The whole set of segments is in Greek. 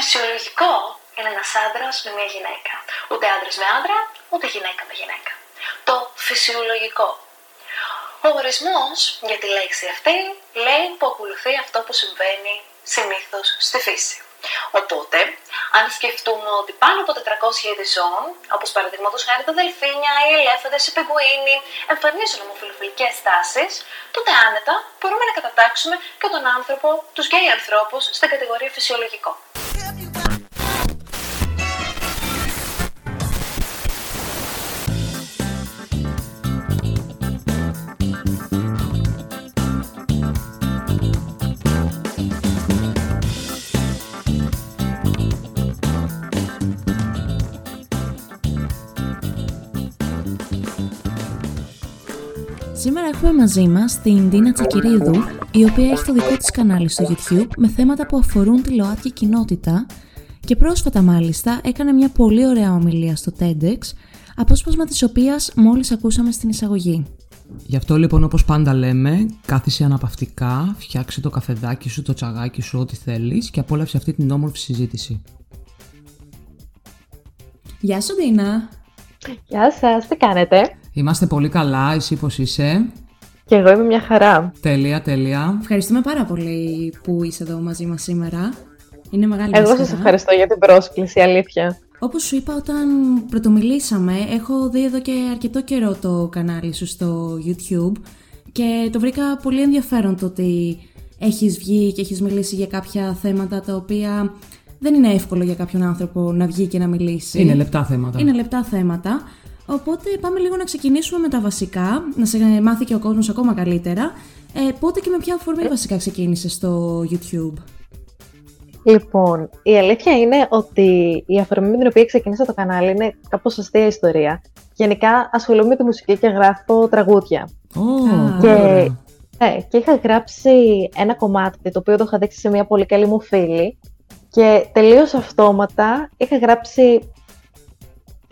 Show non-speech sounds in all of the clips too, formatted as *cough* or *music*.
φυσιολογικό είναι ένας άντρας με μια γυναίκα. Ούτε άντρας με άντρα, ούτε γυναίκα με γυναίκα. Το φυσιολογικό. Ο ορισμός για τη λέξη αυτή λέει που ακολουθεί αυτό που συμβαίνει συνήθως στη φύση. Οπότε, αν σκεφτούμε ότι πάνω από 400 είδη ζώων, όπως παραδείγματος χάρη τα δελφίνια, οι ελέφαντες, οι πιγκουίνοι, εμφανίζουν ομοφιλοφιλικές τάσει, τότε άνετα μπορούμε να κατατάξουμε και τον άνθρωπο, τους γκέι ανθρώπους, στην κατηγορία φυσιολογικό. Σήμερα έχουμε μαζί μας την Ντίνα Τσακυρίδου, η οποία έχει το δικό της κανάλι στο YouTube με θέματα που αφορούν τη ΛΟΑΤΚΙ κοινότητα και πρόσφατα μάλιστα έκανε μια πολύ ωραία ομιλία στο TEDx, απόσπασμα της οποίας μόλις ακούσαμε στην εισαγωγή. Γι' αυτό λοιπόν όπως πάντα λέμε, κάθισε αναπαυτικά, φτιάξε το καφεδάκι σου, το τσαγάκι σου, ό,τι θέλεις και απόλαυσε αυτή την όμορφη συζήτηση. Γεια σου Ντίνα! Γεια σας, τι κάνετε; Είμαστε πολύ καλά, εσύ πώς είσαι; Και εγώ είμαι μια χαρά. Τέλεια, τέλεια. Ευχαριστούμε πάρα πολύ που είσαι εδώ μαζί μας σήμερα. Είναι μεγάλη Εγώ σας ευχαριστώ για την πρόσκληση, αλήθεια. Όπως σου είπα όταν πρωτομιλήσαμε, έχω δει εδώ και αρκετό καιρό το κανάλι σου στο YouTube και το βρήκα πολύ ενδιαφέρον το ότι έχεις βγει και έχεις μιλήσει για κάποια θέματα τα οποία δεν είναι εύκολο για κάποιον άνθρωπο να βγει και να μιλήσει. Είναι λεπτά θέματα. Είναι λεπτά θέματα. Οπότε πάμε λίγο να ξεκινήσουμε με τα βασικά, να σε μάθει και ο κόσμος ακόμα καλύτερα. Ε, πότε και με ποια αφορμή βασικά ξεκίνησες στο YouTube; Λοιπόν, η αλήθεια είναι ότι η αφορμή με την οποία ξεκίνησα το κανάλι είναι κάπως αστεία ιστορία. Γενικά ασχολούμαι με τη μουσική και γράφω τραγούδια. Oh, και, ναι, και είχα γράψει ένα κομμάτι το οποίο το είχα δείξει σε μια πολύ καλή μου φίλη και τελείως αυτόματα είχα γράψει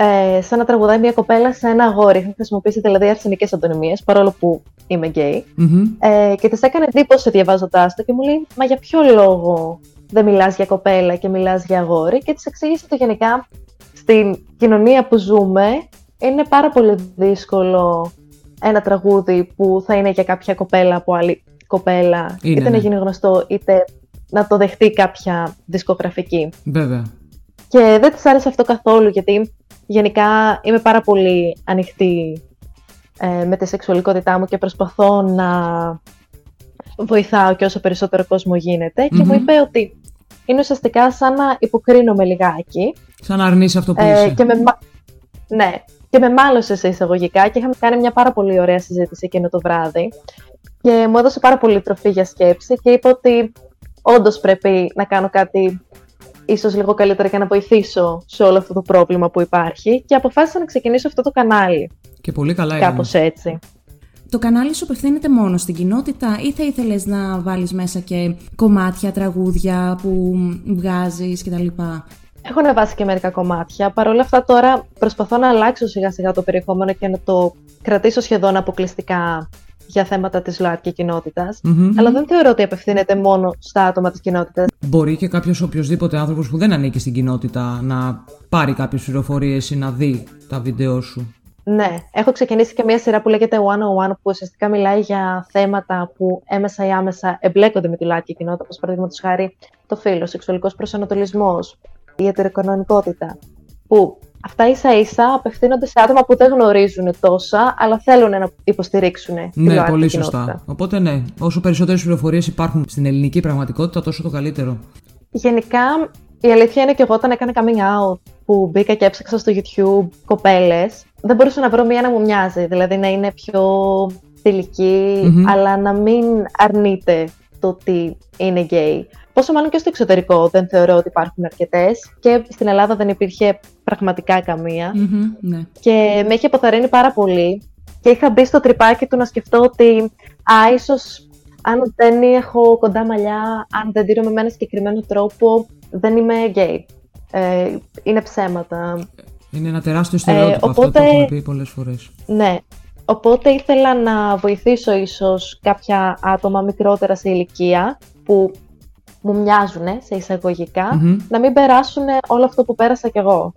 ε, σαν να τραγουδάει μια κοπέλα σε ένα αγόρι. Είχα χρησιμοποιήσει δηλαδή αρσενικές αντωνυμίες, παρόλο που είμαι γκέι. Ε, και της έκανε εντύπωση διαβάζοντά το και μου λέει: Μα για ποιο λόγο δεν μιλάς για κοπέλα και μιλάς για αγόρι. Και της εξήγησε ότι γενικά στην κοινωνία που ζούμε είναι πάρα πολύ δύσκολο ένα τραγούδι που θα είναι για κάποια κοπέλα από άλλη κοπέλα, είτε να ναι. γίνει γνωστό, είτε να το δεχτεί κάποια δισκογραφική. Βέβαια. Και δεν της άρεσε αυτό καθόλου, γιατί γενικά είμαι πάρα πολύ ανοιχτή ε, με τη σεξουαλικότητά μου και προσπαθώ να βοηθάω και όσο περισσότερο κόσμο Και μου είπε ότι είναι ουσιαστικά σαν να υποκρίνομαι λιγάκι. Σαν να αρνείς αυτό που ε, είσαι. και με, ναι, και με μάλωσε σε εισαγωγικά και είχαμε κάνει μια πάρα πολύ ωραία συζήτηση εκείνο το βράδυ. Και μου έδωσε πάρα πολύ τροφή για σκέψη και είπε ότι όντως πρέπει να κάνω κάτι ίσως λίγο καλύτερα και να βοηθήσω σε όλο αυτό το πρόβλημα που υπάρχει και αποφάσισα να ξεκινήσω αυτό το κανάλι. Και πολύ καλά Κάπως έτσι. Το κανάλι σου απευθύνεται μόνο στην κοινότητα ή θα ήθελες να βάλεις μέσα και κομμάτια, τραγούδια που βγάζεις κτλ. Έχω ανεβάσει και μερικά κομμάτια. Παρ' όλα αυτά τώρα προσπαθώ να αλλάξω σιγά σιγά το περιεχόμενο και να το κρατήσω σχεδόν αποκλειστικά για θέματα της ΛΟΑΤΚΙ κοινότητας, αλλά δεν θεωρώ ότι απευθύνεται μόνο στα άτομα της κοινότητας. Μπορεί και κάποιος οποιοδήποτε άνθρωπος που δεν ανήκει στην κοινότητα να πάρει κάποιες πληροφορίες ή να δει τα βίντεο σου. Ναι, έχω ξεκινήσει και μια σειρά που λέγεται 101 που ουσιαστικά μιλάει για θέματα που έμεσα ή άμεσα εμπλέκονται με τη ΛΟΑΤΚΙ κοινότητα, όπως παραδείγματος χάρη το φύλλο, σεξουαλικός προσανατολισμός, η ετεροκοινωνικότητα. Που αυτά ίσα ίσα απευθύνονται σε άτομα που δεν γνωρίζουν τόσα, αλλά θέλουν να υποστηρίξουν τη Ναι, πολύ σωστά. Οπότε ναι, όσο περισσότερες πληροφορίες υπάρχουν στην ελληνική πραγματικότητα, τόσο το καλύτερο. Γενικά, η αλήθεια είναι και εγώ όταν έκανα coming out που μπήκα και έψαξα στο YouTube κοπέλες, δεν μπορούσα να βρω μία να μου μοιάζει. Δηλαδή να είναι πιο θηλυκη αλλά να μην αρνείται το ότι είναι γκέι. Πόσο μάλλον και στο εξωτερικό δεν θεωρώ ότι υπάρχουν αρκετές. Και στην Ελλάδα δεν υπήρχε πραγματικά ναι. Και με έχει αποθαρρύνει πάρα πολύ. Και είχα μπει στο τρυπάκι του να σκεφτώ ότι α, ίσως αν δεν έχω κοντά μαλλιά, αν δεν ντυθώ με ένα συγκεκριμένο τρόπο, δεν είμαι γκέι. Ε, είναι ψέματα. Είναι ένα τεράστιο στερεότυπο οπότε, αυτό, το έχουμε πει πολλές φορές. Ναι, οπότε ήθελα να βοηθήσω ίσως κάποια άτομα μικρότερα σε ηλικία που μου μοιάζουν σε εισαγωγικα να μην περάσουν όλο αυτό που πέρασα κι εγώ.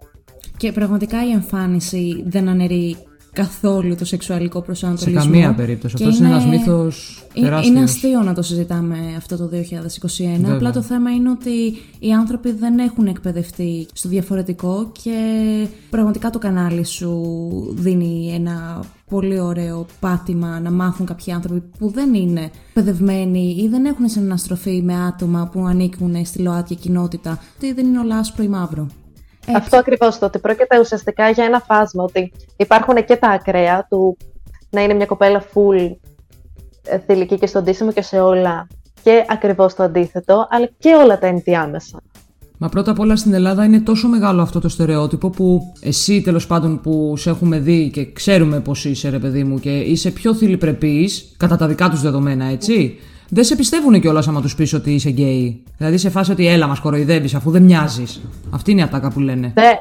Και πραγματικά η εμφάνιση δεν αναιρεί καθόλου το σεξουαλικό προσανατολισμό. Σε καμία περίπτωση. Αυτός είναι, ένας μύθος τεράστιο. Είναι αστείο να το συζητάμε αυτό το 2021. Απλά το θέμα είναι ότι οι άνθρωποι δεν έχουν εκπαιδευτεί στο διαφορετικό και πραγματικά το κανάλι σου δίνει ένα πολύ ωραίο πάτημα να μάθουν κάποιοι άνθρωποι που δεν είναι παιδευμένοι ή δεν έχουν συναναστροφή με άτομα που ανήκουν στη ΛΟΑΤΚΙ κοινότητα, ότι δεν είναι όλα άσπρο ή μαύρο. Αυτό ακριβώς το ότι πρόκειται ουσιαστικά για ένα φάσμα. Ότι υπάρχουν και τα ακραία του να είναι μια κοπέλα full ε, θηλυκή και στον τίσιμο και σε όλα. Και ακριβώς το αντίθετο, αλλά και όλα τα ενδιάμεσα. Μα πρώτα απ' όλα στην Ελλάδα είναι τόσο μεγάλο αυτό το στερεότυπο που εσύ τέλος πάντων που σε έχουμε δει και ξέρουμε πώ είσαι, ρε παιδί μου, και είσαι πιο θηλυπρεπή, κατά τα δικά τους δεδομένα, έτσι δεν σε πιστεύουν κιόλας άμα τους πεις ότι είσαι γκέι. Δηλαδή σε φάση ότι έλα, μας κοροϊδεύεις αφού δεν μοιάζεις. Αυτή είναι η ατάκα που λένε. Ναι.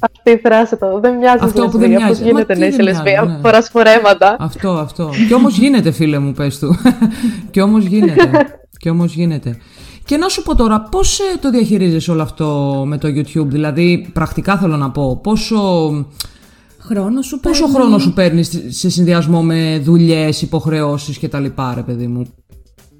Αυτή η φράση το. Δεν μοιάζει αυτό που δεν μοιάζει. Πώ γίνεται να είσαι λεσβία, ναι. φοράς φορέματα. Αυτό, αυτό. Κι όμως γίνεται, φίλε μου, πες του. *laughs* Κι όμως γίνεται. Κι όμως γίνεται. Και να σου πω τώρα, πώς ε, το διαχειρίζεσαι όλο αυτό με το YouTube, δηλαδή πρακτικά θέλω να πω, πόσο. Χρόνος σου Πόσο χρόνο σου παίρνεις σε συνδυασμό με δουλειές, υποχρεώσεις κτλ., ρε παιδί μου;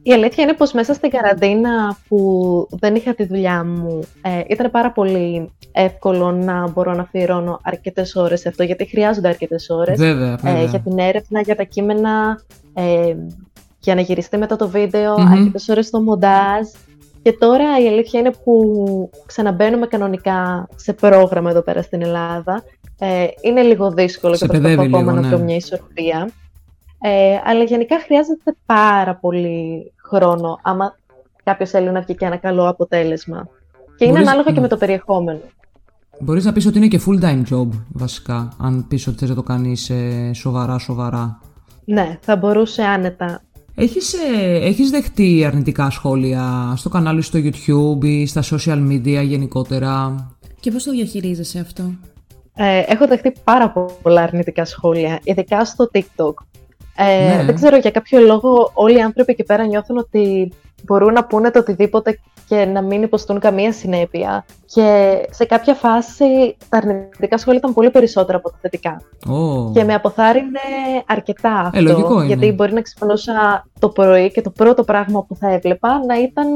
Η αλήθεια είναι πως μέσα στην καραντίνα που δεν είχα τη δουλειά μου ε, ήταν πάρα πολύ εύκολο να μπορώ να αφιερώνω αρκετές ώρες σε αυτό γιατί χρειάζονται αρκετές ώρες βέβαια, βέβαια. Ε, για την έρευνα, για τα κείμενα, ε, για να γυριστεί μετά το βίντεο, mm-hmm. αρκετές ώρες στο μοντάζ και τώρα η αλήθεια είναι που ξαναμπαίνουμε κανονικά σε πρόγραμμα εδώ πέρα στην Ελλάδα. Ε, είναι λίγο δύσκολο σε και προσπαθώ ακόμα ναι. να βρω μια ισορροπία. Ε, αλλά γενικά χρειάζεται πάρα πολύ χρόνο άμα κάποιος θέλει να βγει και ένα καλό αποτέλεσμα. Και είναι ανάλογα και ναι. με το περιεχόμενο. Μπορείς να πεις ότι είναι και full time job βασικά, αν πεις ότι θες να το κάνεις ε, σοβαρά σοβαρά. Ναι, θα μπορούσε άνετα. Έχεις, ε, έχεις δεχτεί αρνητικά σχόλια στο κανάλι στο YouTube ή στα social media γενικότερα; Και πώς το διαχειρίζεσαι αυτό; Ε, έχω δεχτεί πάρα πολλά αρνητικά σχόλια, ειδικά στο TikTok. Ε, ναι. Δεν ξέρω, για κάποιο λόγο όλοι οι άνθρωποι εκεί πέρα νιώθουν ότι μπορούν να πούνε το οτιδήποτε και να μην υποστούν καμία συνέπεια. Και σε κάποια φάση τα αρνητικά σχόλια ήταν πολύ περισσότερα από τα θετικά. Oh. Και με αποθάρρυνε αρκετά ε, αυτό. γιατί μπορεί να ξυπνούσα το πρωί και το πρώτο πράγμα που θα έβλεπα να ήταν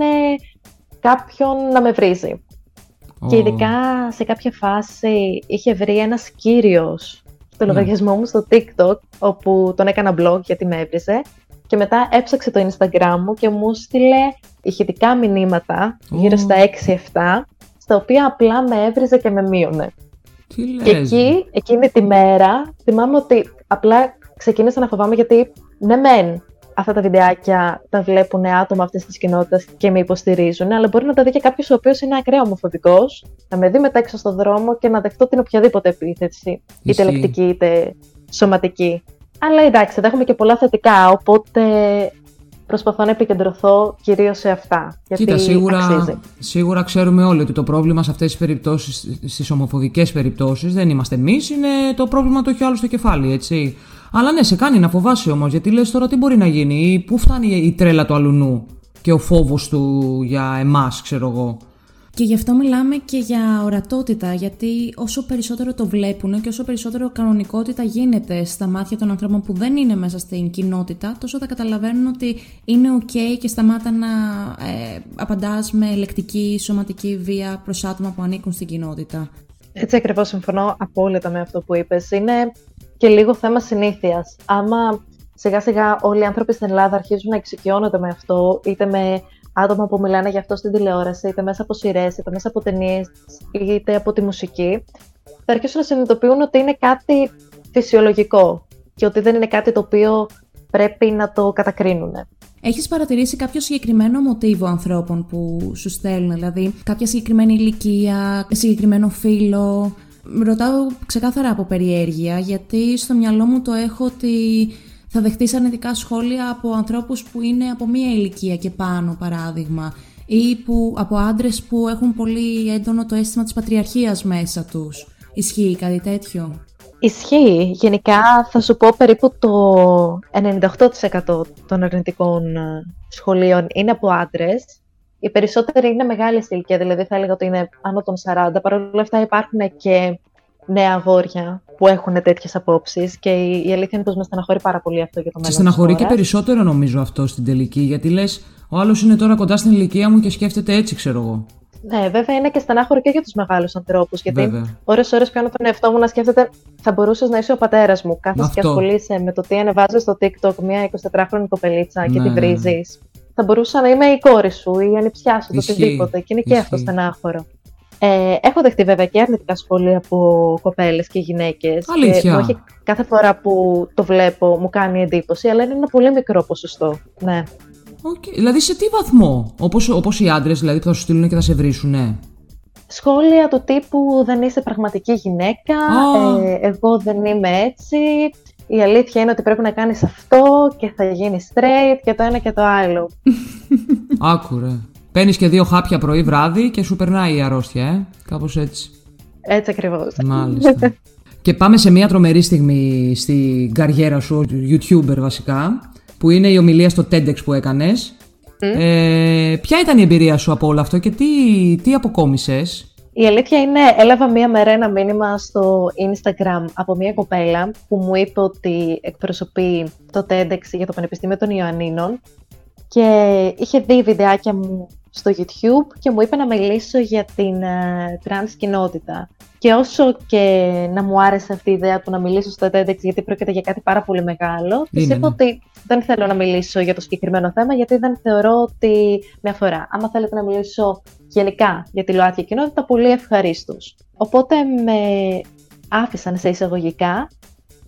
κάποιον να με βρίζει. Και ειδικά σε κάποια φάση είχε βρει ένας κύριος το ναι. λογαριασμό μου στο TikTok, όπου τον έκανα blog γιατί με έβριζε. Και μετά έψαξε το Instagram μου και μου στείλε ηχητικά μηνύματα, γύρω στα 6-7, στα οποία απλά με έβριζε και με μείωνε. Τι λες. Και εκεί, εκείνη τη μέρα, θυμάμαι ότι απλά ξεκίνησα να φοβάμαι γιατί ναι μεν αυτά τα βιντεάκια τα βλέπουν άτομα αυτής της κοινότητας και με υποστηρίζουν, αλλά μπορεί να τα δει και κάποιος ο οποίος είναι ακραία ομοφοβικός, να με δει μετά έξω στον δρόμο και να δεχτώ την οποιαδήποτε επίθεση, είτε λεκτική είτε σωματική. Αλλά εντάξει, θα έχουμε και πολλά θετικά, οπότε προσπαθώ να επικεντρωθώ κυρίως σε αυτά. Γιατί Κοίτα, σίγουρα, αξίζει. σίγουρα ξέρουμε όλοι ότι το πρόβλημα σε αυτές τις περιπτώσεις, στις ομοφοβικές περιπτώσεις, δεν είμαστε εμείς, είναι το πρόβλημα το έχει άλλος στο κεφάλι, έτσι. Αλλά ναι, σε κάνει να φοβάσαι όμως, γιατί λες τώρα τι μπορεί να γίνει, ή πού φτάνει η τρέλα του αλουνού και ο φόβος του για εμάς, ξέρω εγώ. Και γι' αυτό μιλάμε και για ορατότητα, γιατί όσο περισσότερο το βλέπουν και όσο περισσότερο κανονικότητα γίνεται στα μάτια των ανθρώπων που δεν είναι μέσα στην κοινότητα, τόσο θα καταλαβαίνουν ότι είναι ok και σταμάτα να ε, απαντάς με λεκτική, σωματική βία προς άτομα που ανήκουν στην κοινότητα. Έτσι ακριβώς συμφωνώ απόλυτα με αυτό που είπες. Είναι και λίγο θέμα συνήθειας. Άμα σιγά σιγά όλοι οι άνθρωποι στην Ελλάδα αρχίζουν να εξοικειώνονται με αυτό, είτε με άτομα που μιλάνε γι' αυτό στην τηλεόραση, είτε μέσα από σειρές, είτε μέσα από ταινίες, είτε από τη μουσική, θα αρχίσουν να συνειδητοποιούν ότι είναι κάτι φυσιολογικό και ότι δεν είναι κάτι το οποίο πρέπει να το κατακρίνουν. Έχεις παρατηρήσει κάποιο συγκεκριμένο μοτίβο ανθρώπων που σου στέλνουν, δηλαδή κάποια συγκεκριμένη ηλικία, συγκεκριμένο φίλο, Ρωτάω ξεκάθαρα από περιέργεια, γιατί στο μυαλό μου το έχω ότι θα δεχτείς αρνητικά σχόλια από ανθρώπους που είναι από μία ηλικία και πάνω, παράδειγμα, ή που, από άντρες που έχουν πολύ έντονο το αίσθημα της πατριαρχίας μέσα τους. Ισχύει κάτι τέτοιο; Ισχύει. Γενικά θα σου πω περίπου το 98% των αρνητικών ε, σχολείων είναι από άντρες. Οι περισσότεροι είναι μεγάλη ηλικία, δηλαδή θα έλεγα ότι είναι άνω των 40. Παρ' όλα αυτά υπάρχουν και νέα αγόρια που έχουν τέτοιες απόψεις και η, η αλήθεια είναι πως με στεναχωρεί πάρα πολύ αυτό για το μέλλον. Σε στεναχωρεί και περισσότερο νομίζω αυτό στην τελική, γιατί λες, ο άλλος είναι τώρα κοντά στην ηλικία μου και σκέφτεται έτσι, ξέρω εγώ. Ναι, βέβαια είναι και στενάχωρο και για τους μεγάλους ανθρώπους. Γιατί ώρε-ώρε πιάνω τον εαυτό μου να σκέφτεται, θα μπορούσες να είσαι ο πατέρας μου. Κάθεσαι και ασχολείσαι με το τι ανεβάζεις στο TikTok μια 24χρονη κοπελίτσα και ναι, τη βρίζεις. Θα μπορούσα να είμαι η κόρη σου ή η ανιψιά σου, το οτιδήποτε. Και είναι και αυτό στενάχωρο. Ε, έχω δεχτεί βέβαια και αρνητικά σχόλια από κοπέλες και γυναίκες. Αλήθεια. όχι κάθε φορά που το βλέπω μου κάνει εντύπωση, αλλά είναι ένα πολύ μικρό ποσοστό. Ναι. Okay. Δηλαδή σε τι βαθμό, όπως, όπως οι άντρες δηλαδή που θα σου στείλουν και θα σε βρίσουν, Σχόλια του τύπου δεν είσαι πραγματική γυναίκα, ε, εγώ δεν είμαι έτσι, η αλήθεια είναι ότι πρέπει να κάνεις αυτό και θα γίνει straight και το ένα και το άλλο. *laughs* Άκουρε. Παίρνεις και δύο χάπια πρωί βράδυ και σου περνάει η αρρώστια, ε. Κάπως έτσι. Έτσι ακριβώς. Μάλιστα. *laughs* και πάμε σε μια τρομερή στιγμή στην καριέρα σου, YouTuber βασικά που είναι η ομιλία στο TEDx που έκανες. Ε, ποια ήταν η εμπειρία σου από όλο αυτό και τι, τι αποκόμισες; Η αλήθεια είναι, έλαβα μία μέρα ένα μήνυμα στο Instagram από μία κοπέλα που μου είπε ότι εκπροσωπεί το TEDx για το Πανεπιστήμιο των Ιωαννίνων και είχε δει βιντεάκια μου στο YouTube και μου είπε να μιλήσω για την uh, κοινότητα. Και όσο και να μου άρεσε αυτή η ιδέα του να μιλήσω στο TEDx γιατί πρόκειται για κάτι πάρα πολύ μεγάλο, της είπα ότι δεν θέλω να μιλήσω για το συγκεκριμένο θέμα γιατί δεν θεωρώ ότι με αφορά. Άμα θέλετε να μιλήσω γενικά για τη ΛΟΑΤΚΙ κοινότητα, πολύ ευχαρίστως. Οπότε με άφησαν σε εισαγωγικά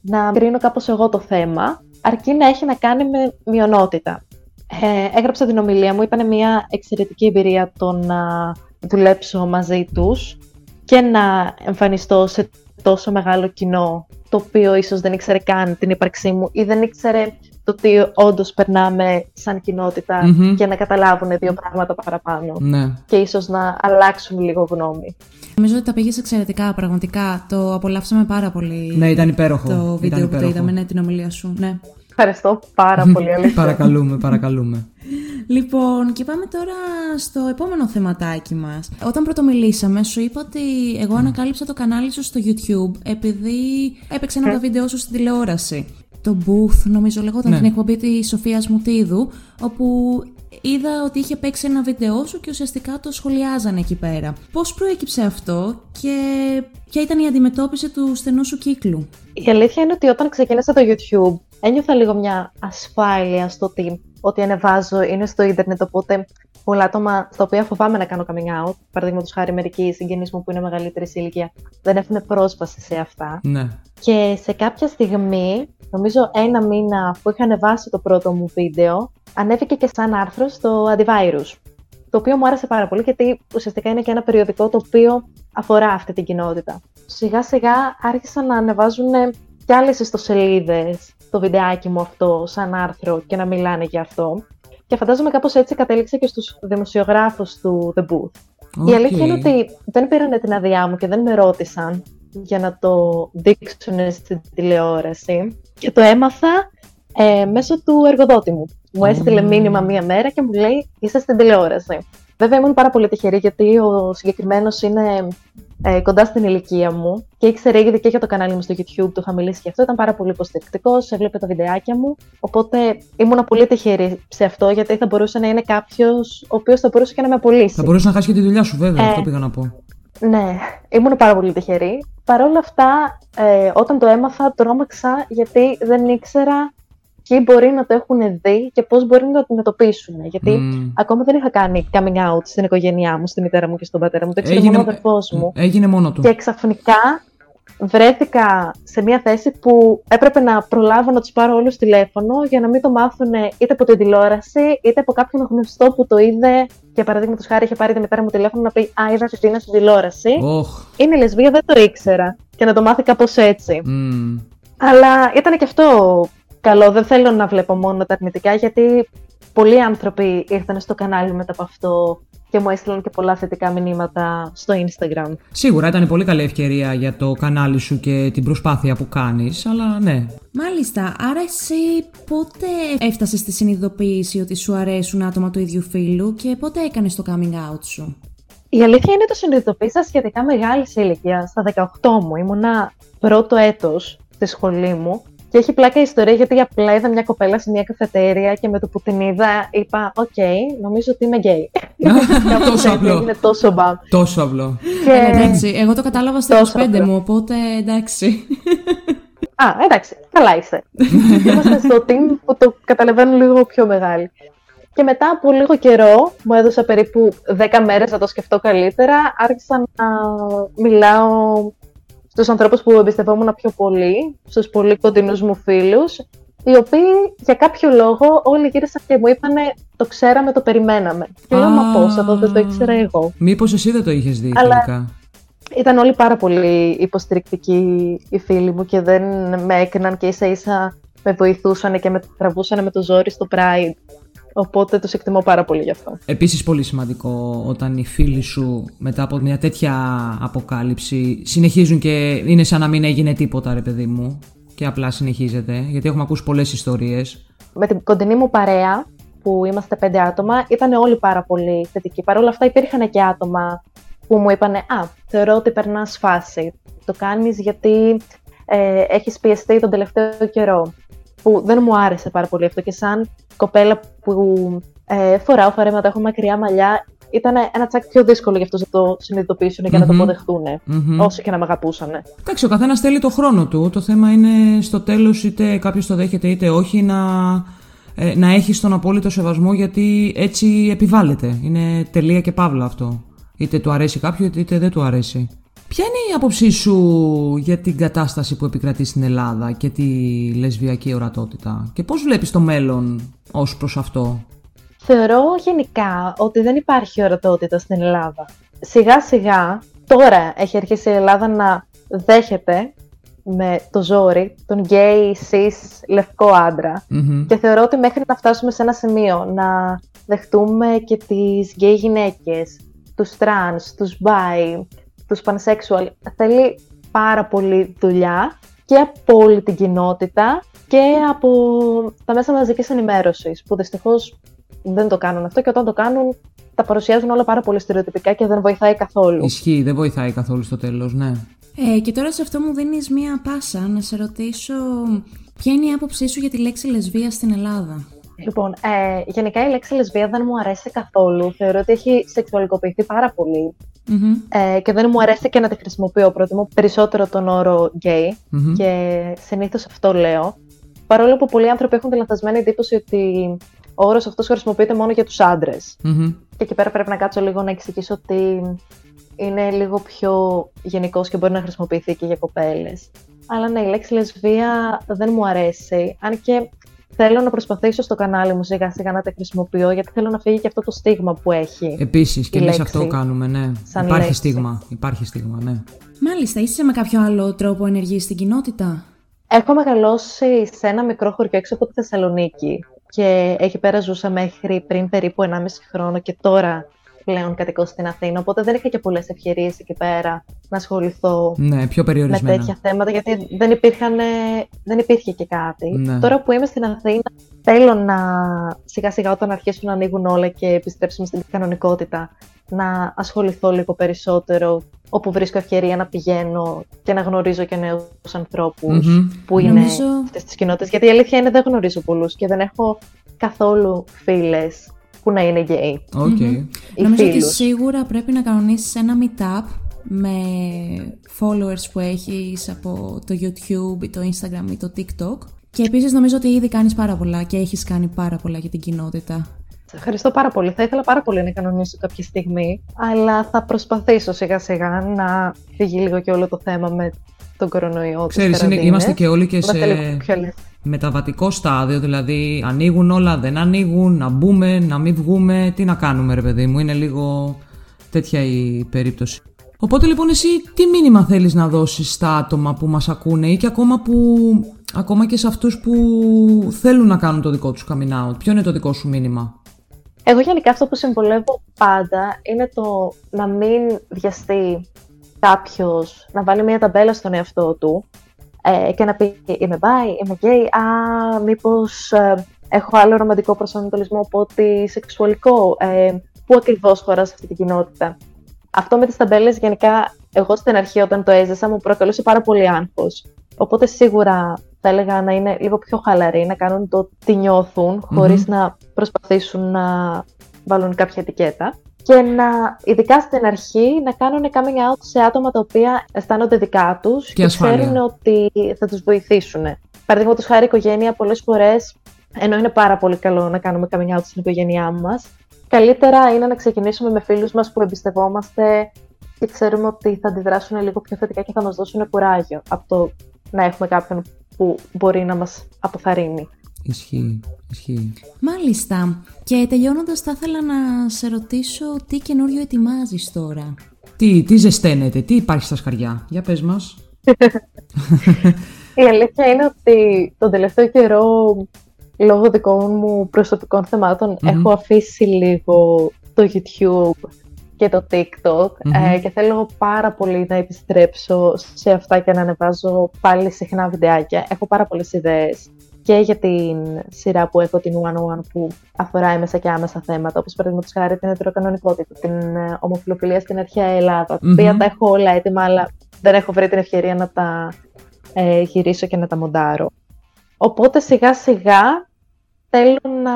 να κρίνω κάπως εγώ το θέμα, αρκεί να έχει να κάνει με μειονότητα. Ε, έγραψα την ομιλία μου, ήταν μια εξαιρετική εμπειρία το να δουλέψω μαζί τους και να εμφανιστώ σε τόσο μεγάλο κοινό το οποίο ίσως δεν ήξερε καν την ύπαρξή μου ή δεν ήξερε το τι όντως περνάμε σαν κοινότητα και να καταλάβουν δύο πράγματα παραπάνω. Ναι. Και ίσως να αλλάξουν λίγο γνώμη. Νομίζω ότι τα πήγες εξαιρετικά, πραγματικά. Το απολαύσαμε πάρα πολύ. Ναι, ήταν υπέροχο. Το βίντεο που το είδαμε, ναι, την ομιλία σου. Ναι. Ευχαριστώ πάρα *laughs* πολύ, αλήθεια. παρακαλούμε, παρακαλούμε. Λοιπόν, και πάμε τώρα στο επόμενο θεματάκι μας. Όταν πρωτομιλήσαμε, σου είπα ότι εγώ ανακάλυψα το κανάλι σου στο YouTube επειδή έπαιξε ένα από τα βίντεο σου στην τηλεόραση. Το Booth, νομίζω λεγόταν, ναι. την εκπομπή της Σοφίας Μουτίδου, όπου είδα ότι είχε παίξει ένα βίντεο σου και ουσιαστικά το σχολιάζανε εκεί πέρα. Πώς προέκυψε αυτό και ποια ήταν η αντιμετώπιση του στενού σου κύκλου; Η αλήθεια είναι ότι όταν ξεκίνησα το YouTube, ένιωθα λίγο μια ασφάλεια στο ότι ό,τι ανεβάζω είναι στο ίντερνετ, οπότε πολλά άτομα στα οποία φοβάμαι να κάνω coming out, παραδείγματος χάρη μερικοί συγγενείς μου που είναι μεγαλύτερη σε ηλικία, δεν έχουν πρόσβαση σε αυτά. Ναι. Και σε κάποια στιγμή, νομίζω ένα μήνα που είχα ανεβάσει το πρώτο μου βίντεο, ανέβηκε και σαν άρθρο στο Antivirus. Το οποίο μου άρεσε πάρα πολύ γιατί ουσιαστικά είναι και ένα περιοδικό το οποίο αφορά αυτή την κοινότητα. Σιγά σιγά άρχισαν να ανεβάζουν και άλλες ιστοσελίδες το βιντεάκι μου αυτό σαν άρθρο και να μιλάνε για αυτό. Και φαντάζομαι κάπως έτσι κατέληξε και στους δημοσιογράφους του The Booth. Η αλήθεια είναι ότι δεν πήραν την αδειά μου και δεν με ρώτησαν για να το δείξουν στην τηλεόραση. Και το έμαθα ε, μέσω του εργοδότη μου. Μου έστειλε μήνυμα μία μέρα και μου λέει είσαι στην τηλεόραση. Βέβαια ήμουν πάρα πολύ τυχερή γιατί ο συγκεκριμένος είναι ε, κοντά στην ηλικία μου και ήξερε ήδη και για το κανάλι μου στο YouTube, το είχα μιλήσει και αυτό. Ήταν πάρα πολύ υποστηρικτικός, έβλεπε τα βιντεάκια μου. Οπότε ήμουν πολύ τυχερή σε αυτό, γιατί θα μπορούσε να είναι κάποιος ο οποίος θα μπορούσε και να με απολύσει. Θα μπορούσε να χάσει και τη δουλειά σου, βέβαια, ε, αυτό πήγα να πω. Ναι, ήμουν πάρα πολύ τυχερή. Παρ' όλα αυτά, ε, όταν το έμαθα, τρόμαξα γιατί δεν ήξερα ποιοι μπορεί να το έχουν δει και πώς μπορεί να το αντιμετωπίσουν. Γιατί ακόμα δεν είχα κάνει coming out στην οικογένειά μου, στη μητέρα μου και στον πατέρα μου. Το ήξερε μόνο ο αδερφός μου. Έγινε μόνο του. Και ξαφνικά βρέθηκα σε μια θέση που έπρεπε να προλάβω να τους πάρω όλους τηλέφωνο για να μην το μάθουν είτε από την τηλεόραση είτε από κάποιον γνωστό που το είδε και παραδείγματος χάρη είχε πάρει τη μητέρα μου τηλέφωνο να πει Α, είδα την Τίνα στην τηλεόραση. Oh. Είναι λεσβία, δεν το ήξερα. Και να το μάθει κάπως έτσι. Mm. Αλλά ήταν και αυτό καλό. Δεν θέλω να βλέπω μόνο τα αρνητικά, γιατί πολλοί άνθρωποι ήρθαν στο κανάλι μετά από αυτό και μου έστειλαν και πολλά θετικά μηνύματα στο Instagram. Σίγουρα ήταν πολύ καλή ευκαιρία για το κανάλι σου και την προσπάθεια που κάνεις, αλλά ναι. Μάλιστα, άρα εσύ πότε έφτασες στη συνειδητοποίηση ότι σου αρέσουν άτομα του ίδιου φύλου και πότε έκανες το coming out σου; Η αλήθεια είναι το συνειδητοποίησα σχετικά μεγάλης ηλικίας, στα 18 μου. Ήμουνα πρώτο έτος στη σχολή μου και έχει πλάκα η ιστορία γιατί απλά είδα μια κοπέλα σε μια καφετέρια και με το που την είδα είπα «OK, νομίζω ότι είμαι γκέι». *laughs* τόσο απλό. Είναι τόσο μπαμ. Τόσο απλό. Και... Ε, εντάξει, εγώ το κατάλαβα στα 25 μου, οπότε εντάξει. *laughs* Α, εντάξει, καλά είστε. *laughs* Είμαστε στο team που το καταλαβαίνουν λίγο πιο μεγάλη. Και μετά από λίγο καιρό, μου έδωσα περίπου 10 μέρες να το σκεφτώ καλύτερα, άρχισα να μιλάω στους ανθρώπους που εμπιστευόμουν πιο πολύ, στους πολύ κοντινούς μου φίλους, οι οποίοι για κάποιο λόγο όλοι γύρισαν και μου είπανε το ξέραμε, το περιμέναμε. Και λέω, μα πώς, αυτό δεν το ήξερα εγώ. Μήπως εσύ δεν το είχες δει Αλλά... τελικά; Ήταν όλοι πάρα πολύ υποστηρικτικοί οι φίλοι μου και δεν με έκαναν και ίσα ίσα με βοηθούσαν και με τραβούσαν με το ζόρι στο Pride. Οπότε τους εκτιμώ πάρα πολύ γι' αυτό. Επίσης πολύ σημαντικό όταν οι φίλοι σου μετά από μια τέτοια αποκάλυψη συνεχίζουν και είναι σαν να μην έγινε τίποτα ρε παιδί μου και απλά συνεχίζεται γιατί έχουμε ακούσει πολλές ιστορίες. Με την κοντινή μου παρέα που είμαστε πέντε άτομα ήταν όλοι πάρα πολύ θετικοί. Παρ' όλα αυτά υπήρχαν και άτομα που μου είπαν «Α, θεωρώ ότι περνάς φάση. Το κάνεις γιατί ε, έχεις πιεστεί τον τελευταίο καιρό». Που δεν μου άρεσε πάρα πολύ αυτό και σαν κοπέλα που ε, φοράω φαρέματα, έχω μακριά μαλλιά, ήταν ένα τσακ πιο δύσκολο για αυτούς να το συνειδητοποιήσουν και να το αποδεχτούν, mm-hmm. όσο και να με αγαπούσαν. Εντάξει, ο καθένας θέλει το χρόνο του. Το θέμα είναι στο τέλος, είτε κάποιος το δέχεται είτε όχι, να, ε, να έχει τον απόλυτο σεβασμό γιατί έτσι επιβάλλεται. Είναι τελεία και παύλα αυτό. Είτε του αρέσει κάποιο, είτε δεν του αρέσει. Ποια είναι η άποψή σου για την κατάσταση που επικρατεί στην Ελλάδα και τη λεσβιακή ορατότητα; Και πώς βλέπεις το μέλλον ως προς αυτό; Θεωρώ γενικά ότι δεν υπάρχει ορατότητα στην Ελλάδα. Σιγά σιγά τώρα έχει αρχίσει η Ελλάδα να δέχεται με το ζόρι τον γκέι, cis, λευκό και θεωρώ ότι μέχρι να φτάσουμε σε ένα σημείο να δεχτούμε και τις γκέι γυναίκες, τους τρανς, τους bi, τους pansexual θέλει πάρα πολύ δουλειά και από όλη την κοινότητα και από τα μέσα μαζικής ενημέρωσης που δυστυχώς δεν το κάνουν αυτό και όταν το κάνουν τα παρουσιάζουν όλα πάρα πολύ στερεοτυπικά και δεν βοηθάει καθόλου. Ισχύει, δεν βοηθάει καθόλου στο τέλος, ναι. Ε, και τώρα σε αυτό μου δίνεις μία πάσα να σε ρωτήσω ποια είναι η άποψή σου για τη λέξη λεσβία στην Ελλάδα. Λοιπόν, ε, γενικά η λέξη λεσβία δεν μου αρέσει καθόλου. Θεωρώ ότι έχει σεξουαλικοποιηθεί πάρα Ε, και δεν μου αρέσει και να τη χρησιμοποιώ. Προτιμώ περισσότερο τον όρο gay και συνήθως αυτό λέω. Παρόλο που πολλοί άνθρωποι έχουν τη λανθασμένη εντύπωση ότι ο όρος αυτός χρησιμοποιείται μόνο για τους άντρες. Και εκεί πέρα πρέπει να κάτσω λίγο να εξηγήσω ότι είναι λίγο πιο γενικός και μπορεί να χρησιμοποιηθεί και για κοπέλες. Αλλά ναι, η λέξη λεσβία δεν μου αρέσει. Αν και θέλω να προσπαθήσω στο κανάλι μου σιγά σιγά να τα χρησιμοποιώ, γιατί θέλω να φύγει και αυτό το στίγμα που έχει. Επίσης, και εμείς αυτό κάνουμε, ναι. Υπάρχει λέξη. στίγμα. Υπάρχει στίγμα, ναι. Μάλιστα, είσαι με κάποιο άλλο τρόπο ενεργή στην κοινότητα; Έχω μεγαλώσει σε ένα μικρό χωριό έξω από τη Θεσσαλονίκη και εκεί πέρα ζούσα μέχρι πριν περίπου 1,5 χρόνο και τώρα πλέον κατοικώ στην Αθήνα, οπότε δεν είχα και πολλές ευκαιρίες εκεί πέρα να ασχοληθώ ναι, πιο με τέτοια θέματα, γιατί δεν, υπήρχαν, δεν υπήρχε και κάτι. Ναι. Τώρα που είμαι στην Αθήνα, θέλω να σιγά σιγά όταν αρχίσουν να ανοίγουν όλα και επιστρέψουμε στην κανονικότητα, να ασχοληθώ λίγο περισσότερο όπου βρίσκω ευκαιρία να πηγαίνω και να γνωρίζω και νέους που είναι Νομίζω... αυτές τις κοινότητες. Γιατί η αλήθεια είναι δεν γνωρίζω πολλούς και δεν έχω καθόλου φίλες που να είναι γκέι. Okay. Νομίζω ότι σίγουρα πρέπει να κανονίσεις ένα meetup με followers που έχεις από το YouTube ή το Instagram ή το TikTok και επίσης νομίζω ότι ήδη κάνεις πάρα πολλά και έχεις κάνει πάρα πολλά για την κοινότητα. Ευχαριστώ πάρα πολύ. Θα ήθελα πάρα πολύ να κανονίσω κάποια στιγμή, αλλά θα προσπαθήσω σιγά σιγά να φύγει λίγο και όλο το θέμα με τον κορονοϊό. Ξέρεις, είναι, είμαστε και όλοι και σε μεταβατικό στάδιο, δηλαδή ανοίγουν όλα, δεν ανοίγουν, να μπούμε, να μην βγούμε, τι να κάνουμε ρε παιδί μου, είναι λίγο τέτοια η περίπτωση. Οπότε λοιπόν εσύ τι μήνυμα θέλεις να δώσεις στα άτομα που μας ακούνε ή και ακόμα, που, ακόμα και σε αυτούς που θέλουν να κάνουν το δικό τους coming out; Ποιο είναι το δικό σου μήνυμα; Εγώ γενικά αυτό που συμβολεύω πάντα είναι το να μην βιαστεί κάποιος να βάλει μια ταμπέλα στον εαυτό του ε, και να πει είμαι bi, είμαι gay, α, μήπως ε, έχω άλλο ρομαντικό προσανατολισμό από ότι σεξουαλικό, ε, πού ακριβώς χωράς σε αυτή την κοινότητα. Αυτό με τις ταμπέλες γενικά, εγώ στην αρχή όταν το έζησα μου προκαλούσε πάρα πολύ άγχος. Οπότε σίγουρα θα έλεγα να είναι λίγο πιο χαλαροί, να κάνουν το τι νιώθουν, να προσπαθήσουν να βάλουν κάποια ετικέτα. Και να, ειδικά στην αρχή, να κάνουν coming out σε άτομα τα οποία αισθάνονται δικά τους και, και ξέρουν ότι θα τους βοηθήσουν. Παραδείγματος χάρη, η οικογένεια πολλές φορές, ενώ είναι πάρα πολύ καλό να κάνουμε coming out στην οικογένειά μας, καλύτερα είναι να ξεκινήσουμε με φίλους μας που εμπιστευόμαστε και ξέρουμε ότι θα αντιδράσουν λίγο πιο θετικά και θα μας δώσουν κουράγιο από το να έχουμε κάποιον που μπορεί να μας αποθαρρύνει. Ισχύει, ισχύει. Μάλιστα. Και τελειώνοντας θα ήθελα να σε ρωτήσω τι καινούριο ετοιμάζεις τώρα. Τι, τι ζεσταίνεται, τι υπάρχει στα σκαριά; Για πες μας. *laughs* Η αλήθεια είναι ότι τον τελευταίο καιρό, λόγω δικών μου προσωπικών έχω αφήσει λίγο το YouTube και το TikTok ε, και θέλω πάρα πολύ να επιστρέψω σε αυτά και να ανεβάζω πάλι συχνά βιντεάκια. Έχω πάρα πολλές ιδέες και για την σειρά που έχω την One One που αφορά έμεσα και άμεσα θέματα, όπως παραδείγματος χάρη την ετεροκανονικότητα, την ε, ομοφιλοφιλία στην αρχαία Ελλάδα, τα οποία τα έχω όλα έτοιμα, αλλά δεν έχω βρει την ευκαιρία να τα ε, γυρίσω και να τα μοντάρω. Οπότε σιγά σιγά θέλω να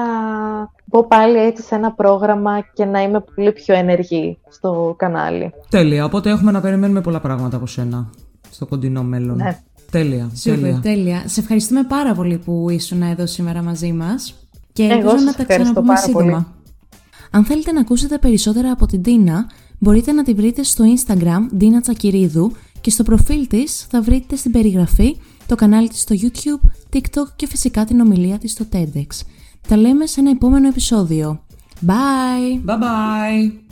μπω πάλι έτσι σε ένα πρόγραμμα και να είμαι πολύ πιο ενεργή στο κανάλι. Τέλεια, οπότε έχουμε να περιμένουμε πολλά πράγματα από σένα στο κοντινό μέλλον. Ναι. Τέλεια, τέλεια. τέλεια. Σε ευχαριστούμε πάρα πολύ που ήσουν εδώ σήμερα μαζί μας και ελπίζω να τα ξαναπούμε σύντομα. Αν θέλετε να ακούσετε περισσότερα από την Τίνα, μπορείτε να τη βρείτε στο Instagram Dina Τσακυρίδου και στο προφίλ της θα βρείτε στην περιγραφή το κανάλι της στο YouTube, TikTok και φυσικά την ομιλία της στο TEDx. Τα λέμε σε ένα επόμενο επεισόδιο. Bye! Bye bye!